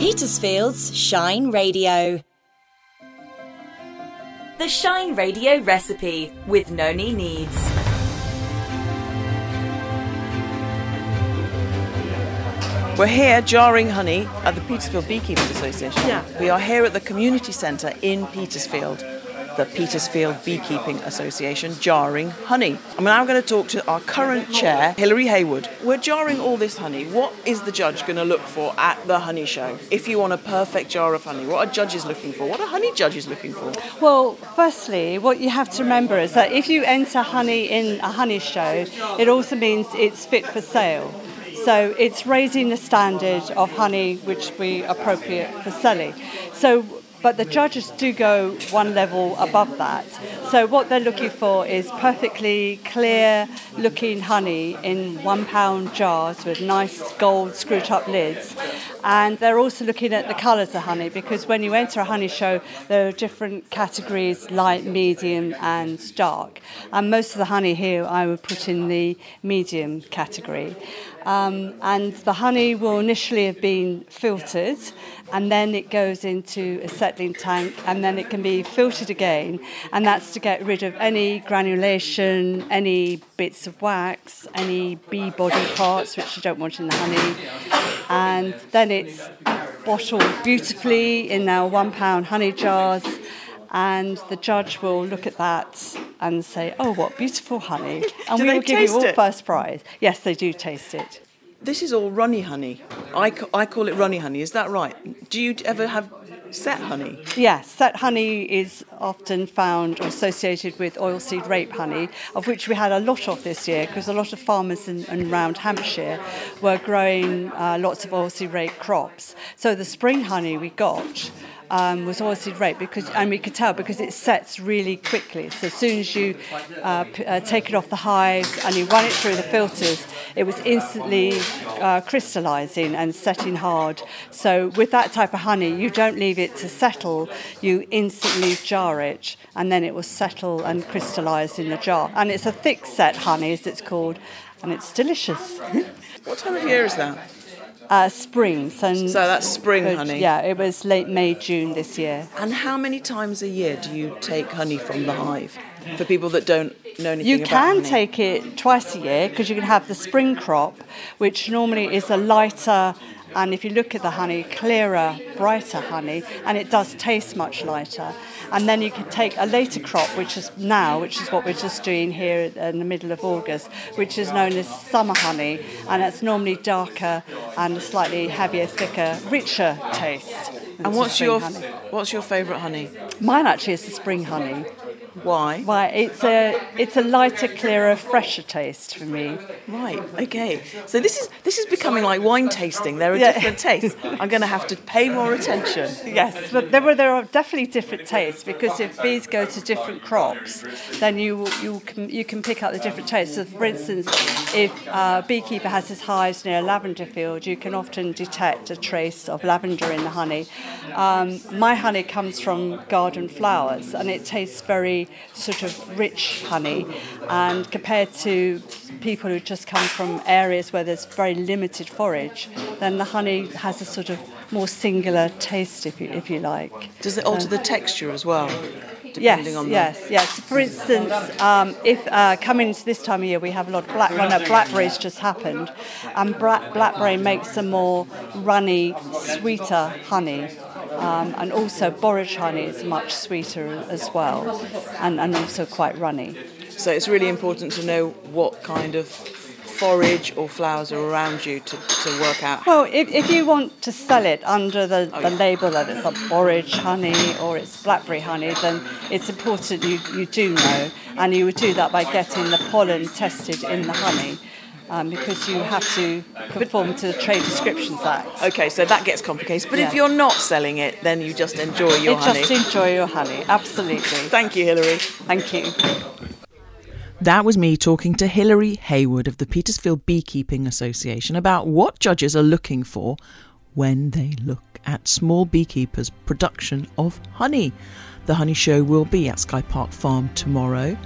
Petersfield's Shine Radio. The Shine Radio recipe with Noni Needs. We're here jarring honey at the Petersfield Beekeepers Association. Yeah. We are here at the community centre in Petersfield, the Petersfield Beekeeping Association, jarring honey. I'm now going to talk to our current chair, Hilary Hayward. We're jarring all this honey. What is the judge going to look for at the honey show? If you want a perfect jar of honey, what are judges looking for? What are honey judges looking for? Well, firstly, what you have to remember is that if you enter honey in a honey show, it also means it's fit for sale. So it's raising the standard of honey which we appropriate for selling. So but the judges do go one level above that. So what they're looking for is perfectly clear looking honey in one pound jars with nice gold screwed up lids. And they're also looking at the colours of honey because when you enter a honey show, there are different categories light, medium, and dark. And most of the honey here I would put in the medium category. Um, and the honey will initially have been filtered and then it goes into a settling tank and then it can be filtered again and that's to get rid of any granulation any bits of wax any bee body parts which you don't want in the honey. And then it's bottled beautifully in our one pound honey jars and the judge will look at that and say, "Oh, what beautiful honey!" And we will give you all it? first prize. Yes, they do taste it. This is all runny honey. I, ca- I call it runny honey. Is that right? Do you ever have set honey? Yes, set honey is often found or associated with oilseed rape honey, of which we had a lot of this year because a lot of farmers in, in around Hampshire were growing uh, lots of oilseed rape crops. So the spring honey we got um, was oilseed rape because, and we could tell because it sets really quickly. So as soon as you uh, p- uh, take it off the hives and you run it through the filters, it was instantly uh, crystallizing and setting hard. So with that type of honey, you don't leave it to settle, you instantly jar it, and then it will settle and crystallize in the jar. And it's a thick set honey, as it's called, and it's delicious. What time of year is that? Uh, spring. So, So that's spring honey. Yeah, it was late May, June this year. And how many times a year do you take honey from the hive? For people that don't know anything about it. You can take it twice a year because you can have the spring crop, which normally is a lighter and if you look at the honey, clearer, brighter honey, and it does taste much lighter. And then you can take a later crop, which is now, which is what we're just doing here in the middle of August, which is known as summer honey, and it's normally darker and a slightly heavier, thicker, richer taste. And what's your honey. what's your favourite honey? Mine actually is the spring honey. Why? Why? It's a it's a lighter, clearer, fresher taste for me. Right. Okay. So this is this is becoming like wine tasting. There are Yeah. different tastes. I'm going to have to pay more attention. Yes, but there were there are definitely different tastes because if bees go to different crops, then you you can you can pick up the different tastes. So, for instance, if a beekeeper has his hives near a lavender field, you can often detect a trace of lavender in the honey. Um, my honey comes from garden flowers, and it tastes very sort of rich honey. And compared to people who just come from areas where there's very limited forage, then the honey has a sort of more singular taste, if you if you like. Does it alter the texture as well? Yes, Depending on the- yes, yes. For instance, um, if uh, coming into this time of year, we have a lot of black. Well, no, blackberries just happened, and black, blackberry makes a more runny, sweeter honey. Um, and also borage honey is much sweeter as well, and, and also quite runny. So it's really important to know what kind of forage or flowers are around you to, to work out. Well, if, if you want to sell it under the, the label that it's a borage honey or it's blackberry honey, then it's important you, you do know, and you would do that by getting the pollen tested in the honey. Um, because you have to conform to the Trade Descriptions Act. Okay, so that gets complicated. But if you're not selling it, then you just enjoy your You honey. just enjoy your honey, absolutely. Thank you, Hilary. Thank you. That was me talking to Hilary Hayward of the Petersfield Beekeeping Association about what judges are looking for when they look at small beekeepers' production of honey. The honey show will be at Sky Park Farm tomorrow,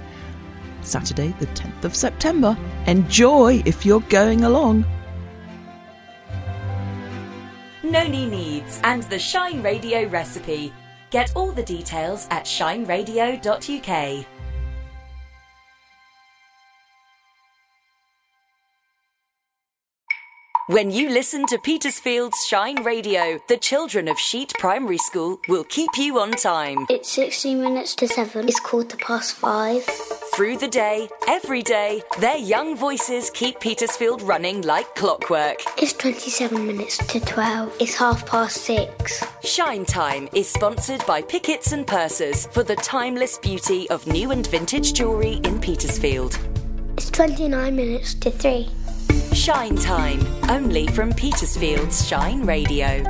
Saturday, the 10th of September. Enjoy if you're going along. Noni Needs, and the Shine Radio recipe. Get all the details at shineradio.uk. When you listen to Petersfield's Shine Radio, the children of Sheet Primary School will keep you on time. It's 16 minutes to 7. It's quarter past 5. Through the day, every day, their young voices keep Petersfield running like clockwork. It's 27 minutes to 12. It's half past 6. Shine Time is sponsored by Pickets and Pursers for the timeless beauty of new and vintage jewellery in Petersfield. It's 29 minutes to 3. Shine Time, only from Petersfield's Shine Radio.